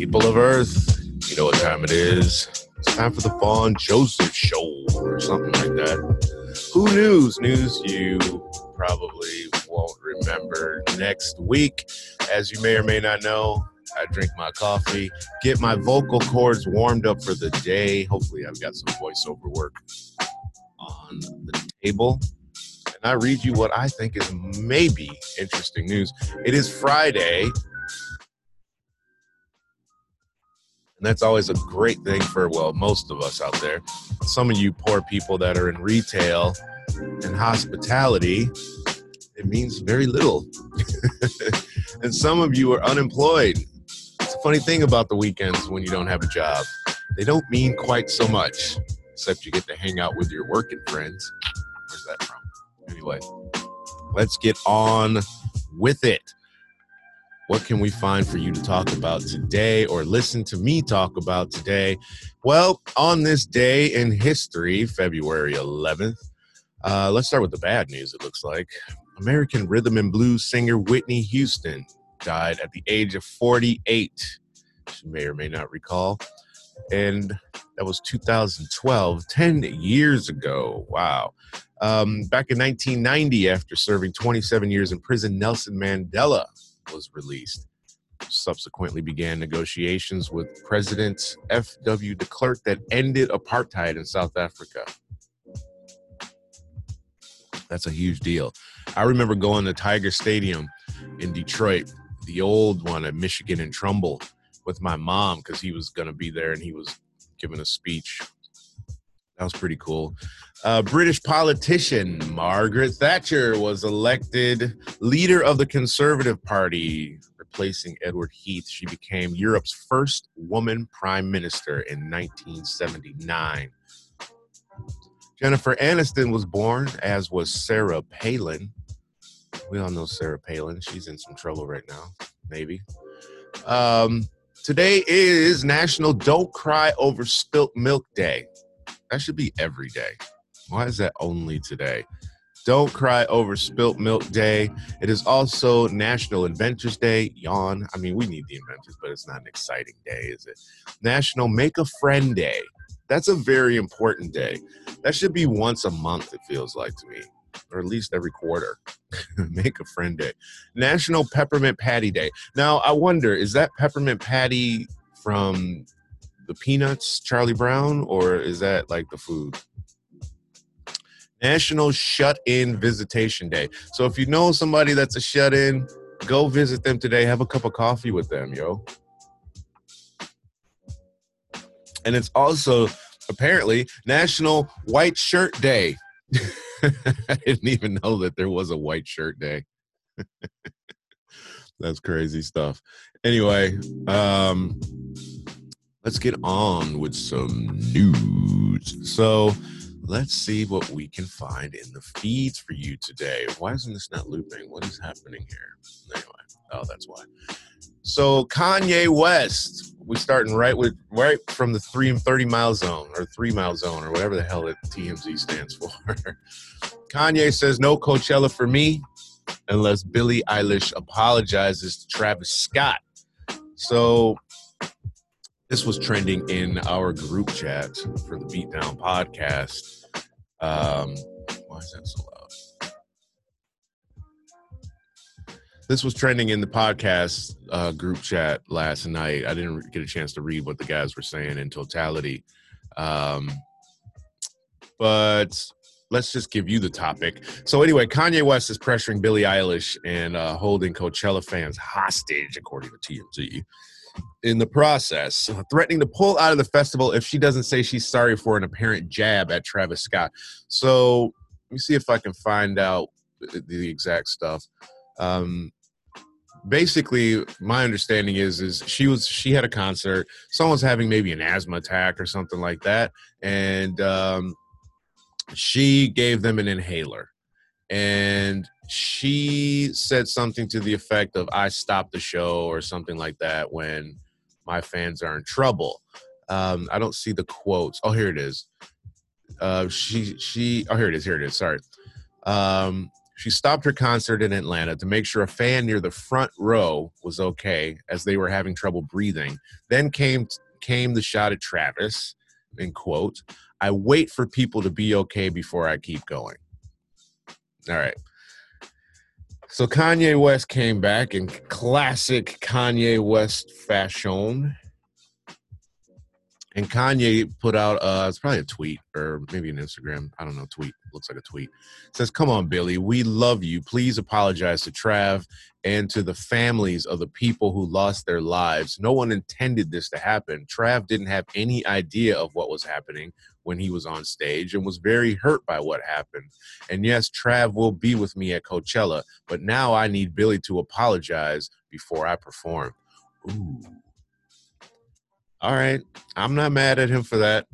people of Earth, you know what time it is. It's time for the Vaughn Joseph Show or something like that. Who KNews? News you probably won't remember next week. As you may or may not know, I drink my coffee, get my vocal cords warmed up for the day. Hopefully, I've got some voiceover work on the table. And I read you what I think is maybe interesting news. It is Friday, And that's always a great thing for, well, most of us out there. Some of you poor people that are in retail and hospitality, it means very little. and some of you are unemployed. It's a funny thing about the weekends when you don't have a job. They don't mean quite so much, except you get to hang out with your working friends. Where's that from? Anyway, let's get on with it. What can we find for you to talk about today or listen to me talk about today? Well, on this day in history, February 11th, uh, let's start with the bad news, it looks like. American rhythm and blues singer Whitney Houston died at the age of 48. You may or may not recall. And that was 2012, 10 years ago. Wow. Um, back in 1990, after serving 27 years in prison, Nelson Mandela was released. Subsequently began negotiations with President F.W. de Klerk that ended apartheid in South Africa. That's a huge deal. I remember going to Tiger Stadium in Detroit, the old one at Michigan and Trumbull, with my mom because he was going to be there and he was giving a speech. That was pretty cool. Uh, British politician Margaret Thatcher was elected leader of the Conservative Party, replacing Edward Heath. She became Europe's first woman prime minister in 1979. Jennifer Aniston was born, as was Sarah Palin. We all know Sarah Palin. She's in some trouble right now, maybe. Um, today is National Don't Cry Over Spilt Milk Day. That should be every day. Why is that only today? Don't cry over spilt milk day. It is also National Inventors Day. Yawn. I mean, we need the inventors, but it's not an exciting day, is it? National Make a Friend Day. That's a very important day. That should be once a month, it feels like to me, or at least every quarter. Make a Friend Day. National Peppermint Patty Day. Now, I wonder, is that peppermint patty from the Peanuts, Charlie Brown, or is that like the food? National Shut In Visitation Day. So if you know somebody that's a shut in, go visit them today. Have a cup of coffee with them, yo. And it's also apparently National White Shirt Day. I didn't even know that there was a white shirt day. That's crazy stuff. Anyway, um let's get on with some news. So, let's see what we can find in the feeds for you today. Why isn't this not looping? What is happening here? Anyway, oh, that's why. So Kanye West, we starting right with right from the three and thirty mile zone or three mile zone or whatever the hell it TMZ stands for. Kanye says no Coachella for me unless Billie Eilish apologizes to Travis Scott. So this was trending in our group chat for the Beatdown podcast. Um, why is that so loud? This was trending in the podcast uh, group chat last night. I didn't get a chance to read what the guys were saying in totality. Um, but let's just give you the topic. So anyway, Kanye West is pressuring Billie Eilish and uh, holding Coachella fans hostage, according to TMZ in the process, threatening to pull out of the festival if she doesn't say she's sorry for an apparent jab at Travis Scott. So let me see if I can find out the exact stuff. Um, basically, my understanding is is she was she had a concert. Someone's having maybe an asthma attack or something like that, and um, she gave them an inhaler. And she said something to the effect of "I stopped the show" or something like that when my fans are in trouble. Um, I don't see the quotes. Oh, here it is. Uh, she she. Oh, here it is. Here it is. Sorry. Um, She stopped her concert in Atlanta to make sure a fan near the front row was okay as they were having trouble breathing. Then came came the shot at Travis, in quote, I wait for people to be okay before I keep going. All right. So Kanye West came back in classic Kanye West fashion. And Kanye put out uh it's probably a tweet or maybe an Instagram. I don't know, tweet. Looks like a tweet. It says, Come on, Billie, we love you. Please apologize to Trav and to the families of the people who lost their lives. No one intended this to happen. Trav didn't have any idea of what was happening when he was on stage and was very hurt by what happened. And yes, Trav will be with me at Coachella, but now I need Billie to apologize before I perform. Ooh all right, I'm not mad at him for that.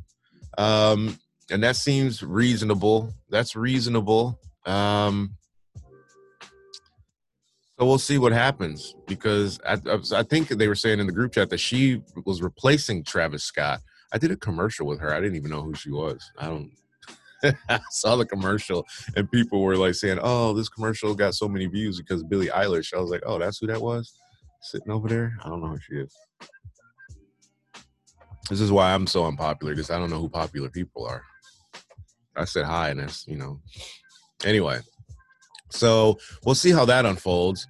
Um, and that seems reasonable. That's reasonable. Um, so we'll see what happens because I, I, think they were saying in the group chat that she was replacing Travis Scott. I did a commercial with her. I didn't even know who she was. I don't. I saw the commercial and people were like saying, "Oh, this commercial got so many views because Billie Eilish." I was like, "Oh, that's who that was sitting over there." I don't know who she is. This is why I'm so unpopular because I don't know who popular people are. I said hi, and that's you know. Anyway, so we'll see how that unfolds.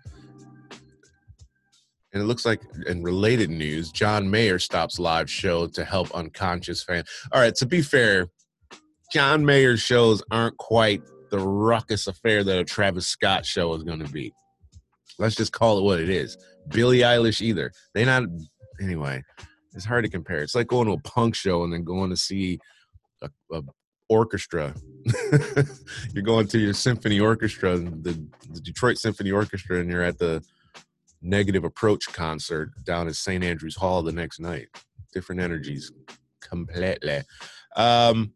And it looks like in related news, John Mayer stops live show to help unconscious fan. All right, to be fair, John Mayer's shows aren't quite the ruckus affair that a Travis Scott show is going to be. Let's just call it what it is. Billie Eilish either. They not anyway it's hard to compare. It's like going to a punk show and then going to see a, a orchestra. you're going to your symphony orchestra, the, the Detroit Symphony Orchestra, and you're at the Negative Approach concert down at St. Andrews Hall the next night. Different energies, completely. Um,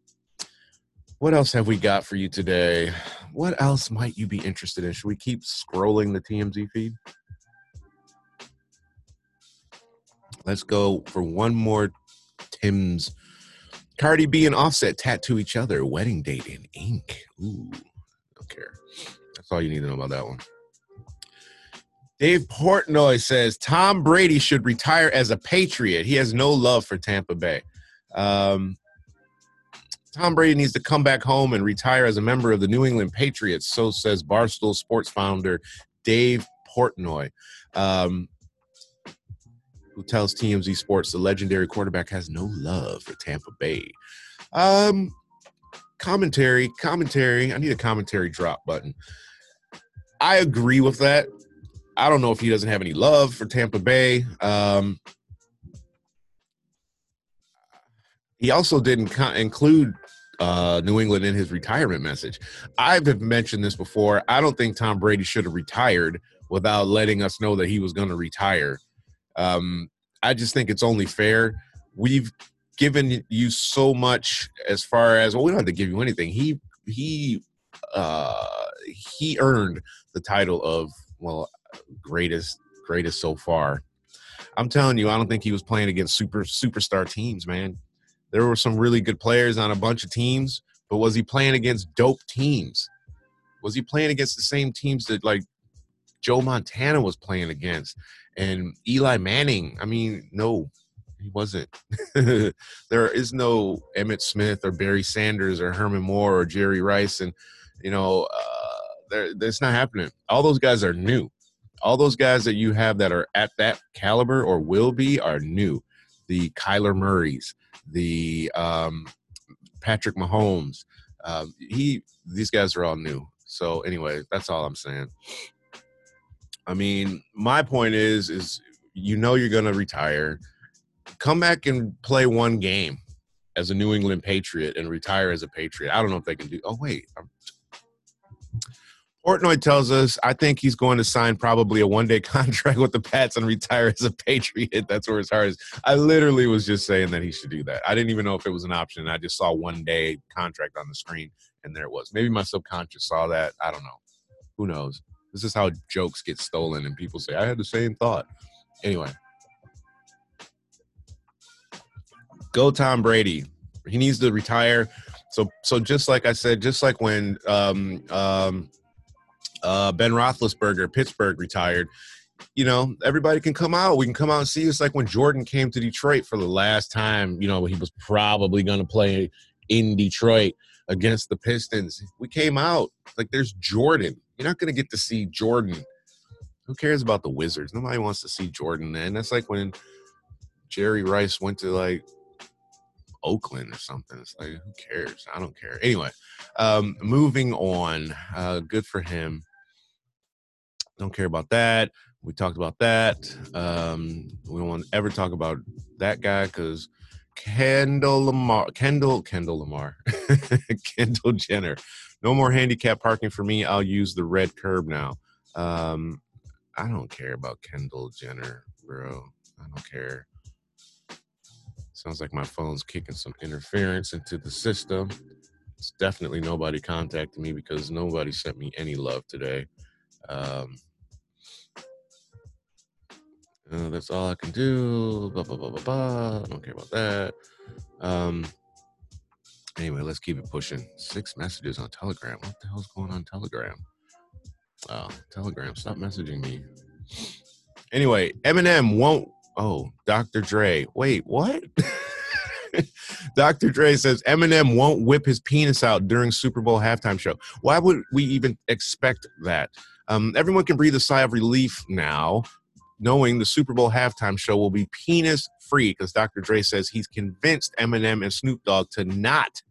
what else have we got for you today? What else might you be interested in? Should we keep scrolling the TMZ feed? Let's go for one more Tim's. Cardi B and Offset tattoo each other. Wedding date in ink. Ooh, don't care. That's all you need to know about that one. Dave Portnoy says Tom Brady should retire as a Patriot. He has no love for Tampa Bay. Um, Tom Brady needs to come back home and retire as a member of the New England Patriots. So says Barstool Sports founder Dave Portnoy. Um, who tells TMZ Sports the legendary quarterback has no love for Tampa Bay. Um, commentary, commentary. I need a commentary drop button. I agree with that. I don't know if he doesn't have any love for Tampa Bay. Um, he also didn't co- include uh, New England in his retirement message. I've mentioned this before. I don't think Tom Brady should have retired without letting us know that he was going to retire. Um, I just think it's only fair. We've given you so much as far as well. We don't have to give you anything. He he uh, he earned the title of well greatest greatest so far. I'm telling you, I don't think he was playing against super superstar teams, man. There were some really good players on a bunch of teams, but was he playing against dope teams? Was he playing against the same teams that like Joe Montana was playing against? And Eli Manning, I mean, no, he wasn't. there is no Emmitt Smith or Barry Sanders or Herman Moore or Jerry Rice, and you know, uh, that's not happening. All those guys are new. All those guys that you have that are at that caliber or will be are new. The Kyler Murrays, the um, Patrick Mahomes. Um, he, these guys are all new. So anyway, that's all I'm saying. I mean, my point is, is you know you're going to retire. Come back and play one game as a New England Patriot and retire as a Patriot. I don't know if they can do. Oh wait, I'm, Portnoy tells us I think he's going to sign probably a one day contract with the Pats and retire as a Patriot. That's where his heart is. I literally was just saying that he should do that. I didn't even know if it was an option. I just saw one day contract on the screen and there it was. Maybe my subconscious saw that. I don't know. Who knows? This is how jokes get stolen and people say, I had the same thought. Anyway. Go Tom Brady. He needs to retire. So so just like I said, just like when um um Uh, ben Roethlisberger, Pittsburgh retired. You know, everybody can come out. We can come out and see. It's like when Jordan came to Detroit for the last time. You know, he was probably going to play in Detroit against the Pistons. We came out like there's Jordan. You're not going to get to see Jordan. Who cares about the Wizards? Nobody wants to see Jordan. And that's like when Jerry Rice went to like Oakland or something. It's like who cares? I don't care. Anyway, um, moving on. Uh, good for him. Don't care about that. We talked about that. Um, we don't want to ever talk about that guy because Kendall Lamar, Kendall, Kendall Lamar, Kendall Jenner. No more handicap parking for me. I'll use the red curb now. Um, I don't care about Kendall Jenner, bro. I don't care. Sounds like my phone's kicking some interference into the system. It's definitely nobody contacted me because nobody sent me any love today. Um, uh, that's all I can do. Blah, blah, blah, blah, blah. I don't care about that. Um, anyway, let's keep it pushing. Six messages on Telegram. What the hell's going on Telegram? Oh, Telegram, stop messaging me. Anyway, Eminem won't. Oh, Dr. Dre. Wait, what? Dr. Dre says Eminem won't whip his penis out during Super Bowl halftime show. Why would we even expect that? Um, everyone can breathe a sigh of relief now knowing the Super Bowl halftime show will be penis free because Dr. Dre says he's convinced Eminem and Snoop Dogg to not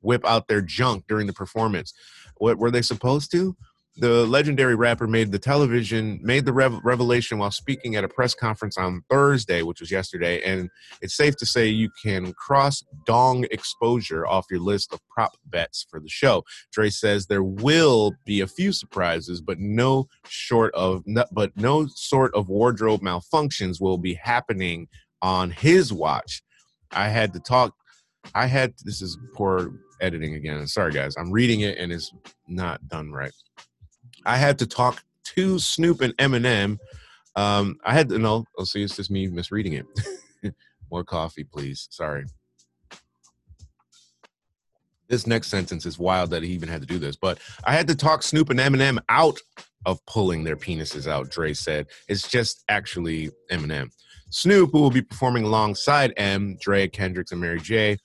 whip out their junk during the performance. What were they supposed to? The legendary rapper made the television made the rev- revelation while speaking at a press conference on Thursday, which was yesterday, and it's safe to say you can cross dong exposure off your list of prop bets for the show. Dre says there will be a few surprises, but no short of but no sort of wardrobe malfunctions will be happening on his watch. I had to talk. I had this is poor editing again. Sorry guys, I'm reading it and it's not done right. I had to talk to Snoop and Eminem. Um, I had to know. Oh, see, it's just me misreading it. More coffee, please. Sorry. This next sentence is wild that he even had to do this, but I had to talk Snoop and Eminem out of pulling their penises out, Dre said. It's just actually Eminem. Snoop, who will be performing alongside M, Dre, Kendricks, and Mary J.,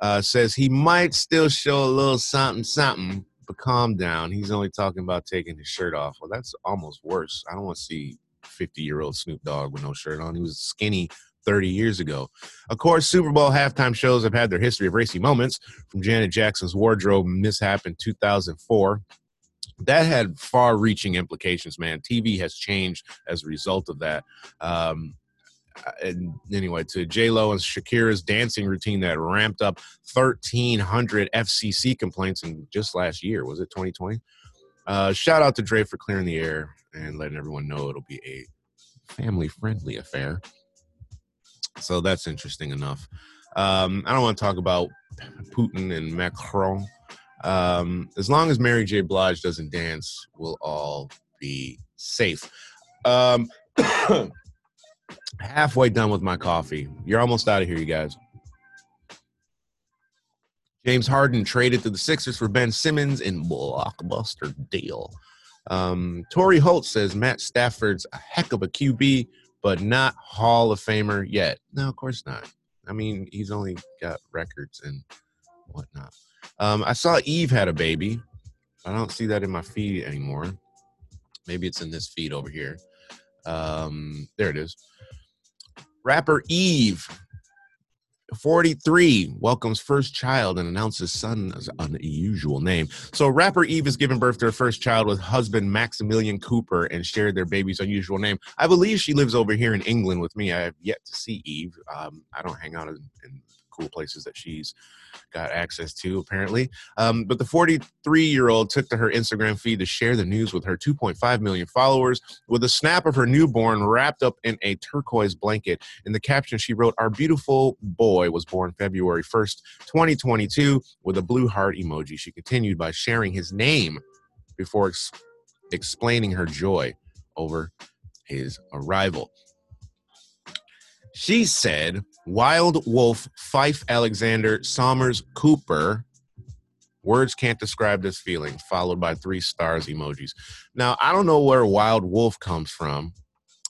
uh, says he might still show a little something, something, but calm down. He's only talking about taking his shirt off. Well, that's almost worse. I don't want to see 50 year old Snoop Dogg with no shirt on. He was skinny 30 years ago. Of course, Super Bowl halftime shows have had their history of racy moments, from Janet Jackson's wardrobe mishap in 2004. That had far reaching implications, man. TV has changed as a result of that. Um, and anyway, to J Lo and Shakira's dancing routine that ramped up 1,300 FCC complaints in just last year. Was it 2020? Uh, shout out to Dre for clearing the air and letting everyone know it'll be a family friendly affair. So that's interesting enough. Um, I don't want to talk about Putin and Macron. Um, as long as Mary J. Blige doesn't dance, we'll all be safe. Um, halfway done with my coffee. You're almost out of here, you guys. James Harden traded to the Sixers for Ben Simmons in blockbuster deal. Um, Holt says Matt Stafford's a heck of a QB, but not Hall of Famer yet. No, of course not. I mean, he's only got records and whatnot. Um, I saw Eve had a baby. I don't see that in my feed anymore. Maybe it's in this feed over here. Um, there it is. Rapper Eve, 43, welcomes first child and announces son's unusual name. So, rapper Eve has given birth to her first child with husband Maximilian Cooper and shared their baby's unusual name. I believe she lives over here in England with me. I have yet to see Eve. Um, I don't hang out in, in cool places that she's got access to, apparently. Um, but the 43 year old took to her Instagram feed to share the news with her 2.5 million followers with a snap of her newborn wrapped up in a turquoise blanket. In the caption, she wrote, Our beautiful boy was born February 1st, 2022, with a blue heart emoji. She continued by sharing his name before ex- explaining her joy over his arrival. She said, Wilde Wolf Fife Alexander Somers Cooper Words can't describe this feeling, followed by three stars emojis. Now, I don't know where Wilde Wolf comes from.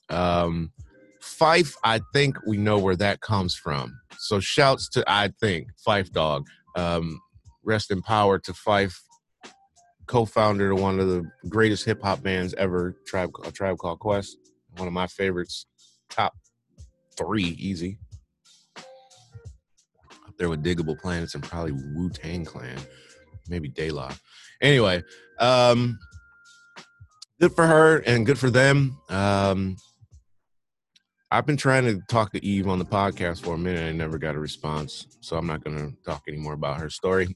Um, Fife, I think we know where that comes from. So shouts to I think Phife Dawg. Um, rest in power to Phife, co-founder of one of the greatest hip hop bands ever, Tribe a Tribe Called Quest. One of my favorites, top three, easy. Up there with Digable Planets and probably Wu Tang Clan, maybe La. Anyway, um, good for her and good for them. Um, I've been trying to talk to Eve on the podcast for a minute. I never got a response, so I'm not going to talk anymore about her story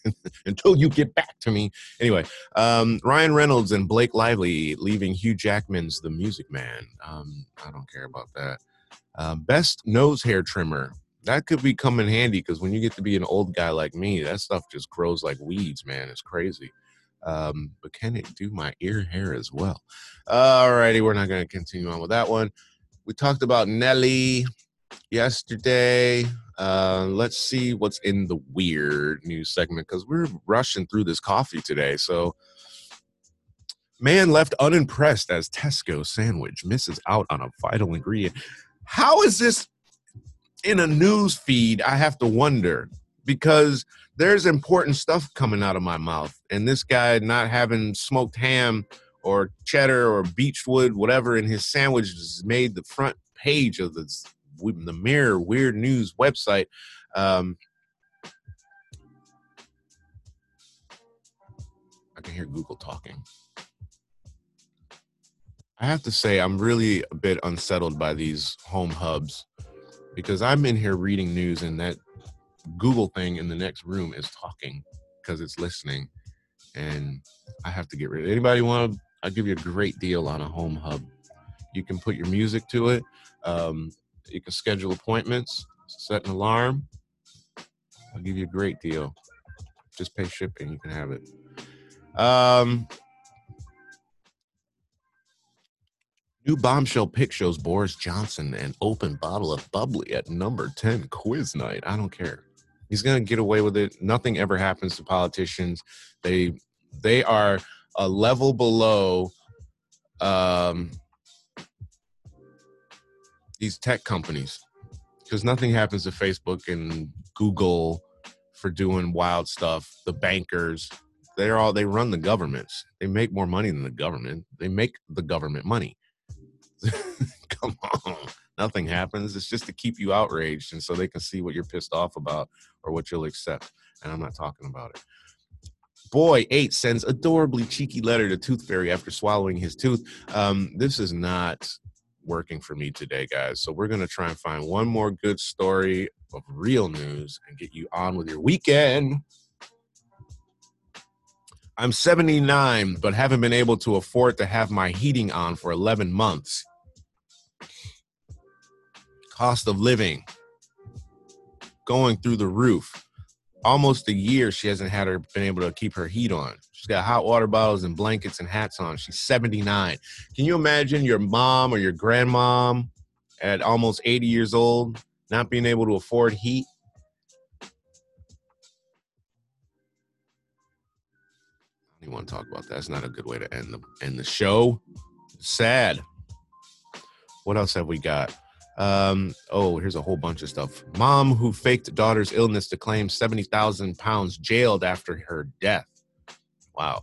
until you get back to me. Anyway, um, Ryan Reynolds and Blake Lively leaving Hugh Jackman's The Music Man. Um, I don't care about that. Uh, best nose hair trimmer. That could be come in handy because when you get to be an old guy like me, that stuff just grows like weeds, man. It's crazy. Um, but can it do my ear hair as well? Alrighty, we're not going to continue on with that one. We talked about Nelly yesterday. Uh, let's see what's in the weird news segment because we're rushing through this coffee today. So, man left unimpressed as Tesco sandwich misses out on a vital ingredient. How is this in a news feed? I have to wonder because there's important stuff coming out of my mouth, and this guy not having smoked ham or cheddar or beechwood, whatever in his sandwiches made the front page of the the Mirror Weird News website. Um, I can hear Google talking. I have to say, I'm really a bit unsettled by these home hubs because I'm in here reading news and that Google thing in the next room is talking because it's listening. And I have to get rid of it. Anybody want to I'll give you a great deal on a home hub. You can put your music to it. Um, you can schedule appointments, set an alarm. I'll give you a great deal. Just pay shipping, you can have it. Um, new bombshell pic shows Boris Johnson an open bottle of bubbly at number 10 quiz night. I don't care. He's going to get away with it. Nothing ever happens to politicians. They they are a level below um, these tech companies because nothing happens to Facebook and Google for doing wild stuff. The bankers, they're all they run the governments. They make more money than the government. They make the government money. Nothing happens. It's just to keep you outraged and so they can see what you're pissed off about or what you'll accept. And I'm not talking about it. Boy eight sends adorably cheeky letter to Tooth Fairy after swallowing his tooth. Um, this is not working for me today, guys. So we're gonna try and find one more good story of real news and get you on with your weekend. I'm 79, but haven't been able to afford to have my heating on for 11 months. Cost of living going through the roof almost a year she hasn't had her been able to keep her heat on. She's got hot water bottles and blankets and hats on. She's 79. Can you imagine your mom or your grandmom at almost 80 years old not being able to afford heat? I don't want to talk about that. That's not a good way to end the end the show. Sad. What else have we got? Um, oh, here's a whole bunch of stuff. Mom who faked daughter's illness to claim 70,000 pounds jailed after her death. Wow.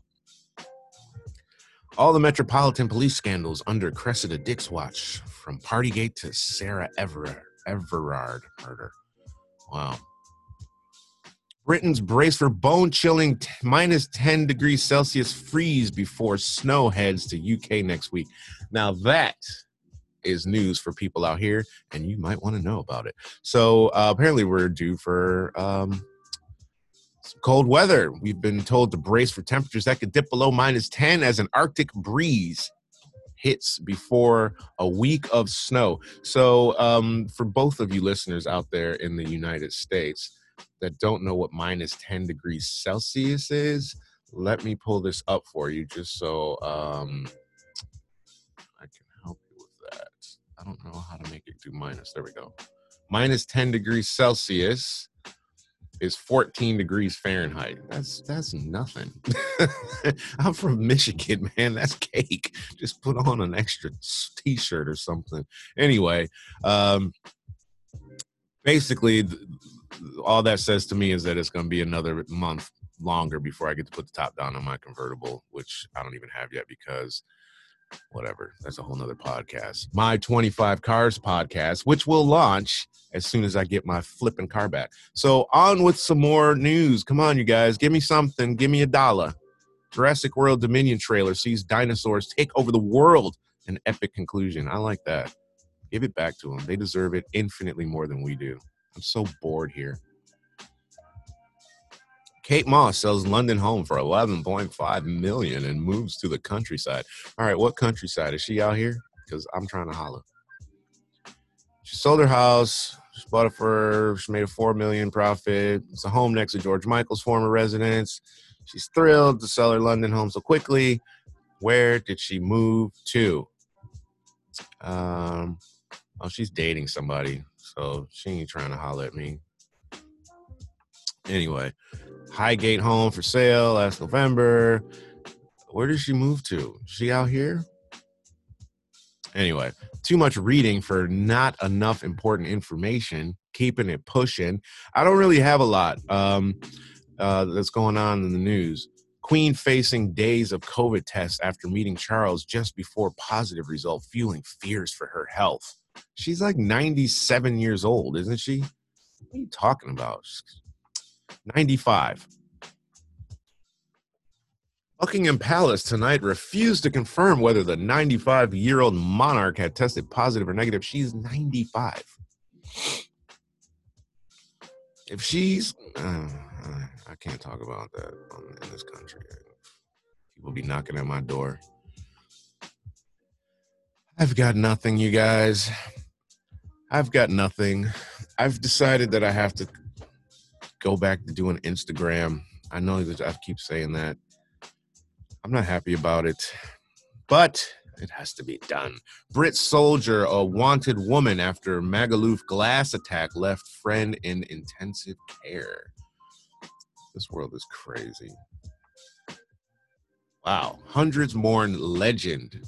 All the Metropolitan Police scandals under Cressida Dick's watch, from Partygate to Sarah Everard, Everard murder. Wow. Britain's brace for bone chilling t- minus 10 degrees Celsius freeze before snow heads to UK next week. Now, that is news for people out here, and you might want to know about it. So uh, apparently, we're due for um, cold weather. We've been told to brace for temperatures that could dip below minus 10 as an Arctic breeze hits before a week of snow. So, um, for both of you listeners out there in the United States that don't know what minus 10 degrees Celsius is, let me pull this up for you just so um, don't know how to make it do minus. There we go. Minus 10 degrees Celsius is 14 degrees Fahrenheit. That's that's nothing. I'm from Michigan, man. That's cake. Just put on an extra t-shirt or something. Anyway, um basically all that says to me is that it's going to be another month longer before I get to put the top down on my convertible, which I don't even have yet because whatever. That's a whole nother podcast. My 25 Cars podcast, which will launch as soon as I get my flipping car back. So on with some more news. Come on, you guys. Give me something. Give me a dollar. Jurassic World Dominion trailer sees dinosaurs take over the world. An epic conclusion. I like that. Give it back to them. They deserve it infinitely more than we do. I'm so bored here. Kate Moss sells London home for 11.5 million and moves to the countryside. All right, what countryside is she out here? Because I'm trying to holler. She sold her house. She bought it for. She made a four million profit. It's a home next to George Michael's former residence. She's thrilled to sell her London home so quickly. Where did she move to? Um, oh, she's dating somebody, so she ain't trying to holler at me. Anyway, Highgate home for sale last November. Where did she move to? She out here? Anyway, too much reading for not enough important information. Keeping it pushing. I don't really have a lot um, uh, that's going on in the news. Queen facing days of COVID tests after meeting Charles just before positive result, fueling fears for her health. She's like 97 years old, isn't she? What are you talking about? 95. Buckingham Palace tonight refused to confirm whether the 95 year old monarch had tested positive or negative. She's 95. If she's, uh, I can't talk about that in this country. People be knocking at my door. I've got nothing, you guys. I've got nothing. I've decided that I have to go back to doing Instagram. I know that I keep saying that. I'm not happy about it, but it has to be done. Brit soldier, a wanted woman after Magaluf glass attack, left friend in intensive care. This world is crazy. Wow. Hundreds mourn legend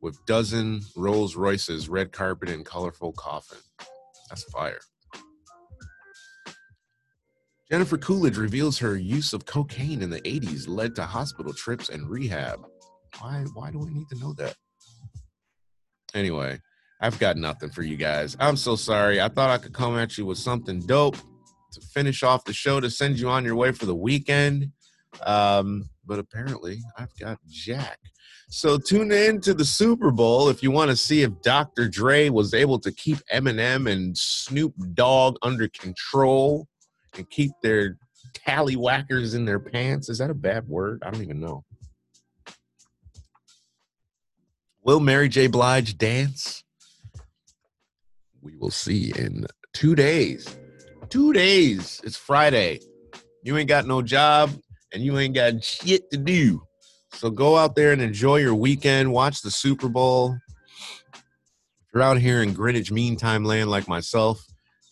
with dozen Rolls Royces, red carpet, and colorful coffin. That's fire. Jennifer Coolidge reveals her use of cocaine in the 80s led to hospital trips and rehab. Why why do we need to know that? Anyway, I've got nothing for you guys. I'm so sorry. I thought I could come at you with something dope to finish off the show to send you on your way for the weekend. Um, but apparently I've got Jack. So tune in to the Super Bowl if you want to see if Dr. Dre was able to keep Eminem and Snoop Dogg under control and keep their tallywhackers in their pants. Is that a bad word? I don't even know. Will Mary J. Blige dance? We will see in two days. Two days. It's Friday. You ain't got no job and you ain't got shit to do. So go out there and enjoy your weekend. Watch the Super Bowl. If you're out here in Greenwich Mean Time land like myself,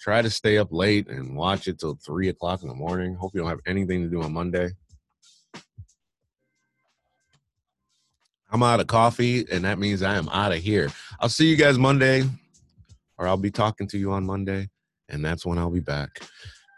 try to stay up late and watch it till three o'clock in the morning. Hope you don't have anything to do on Monday. I'm out of coffee, and that means I am out of here. I'll see you guys Monday, or I'll be talking to you on Monday, and that's when I'll be back.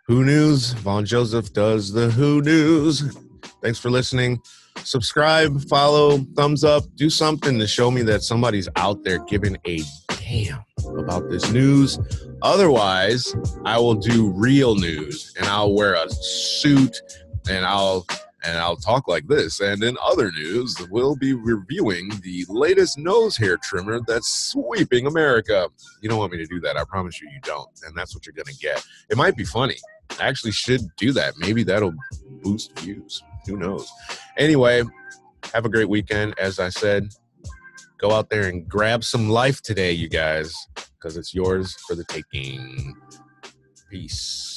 Who KNews? Vaughn Joseph does the Who KNews. Thanks for listening. Subscribe, follow, thumbs up, do something to show me that somebody's out there giving a damn about this news. Otherwise, I will do real news and I'll wear a suit and I'll and I'll talk like this. And in other news, we'll be reviewing the latest nose hair trimmer that's sweeping America. You don't want me to do that. I promise you, you don't. And that's what you're going to get. It might be funny. I actually should do that. Maybe that'll boost views. Who knows? Anyway, have a great weekend. As I said, go out there and grab some life today, you guys, because it's yours for the taking. Peace.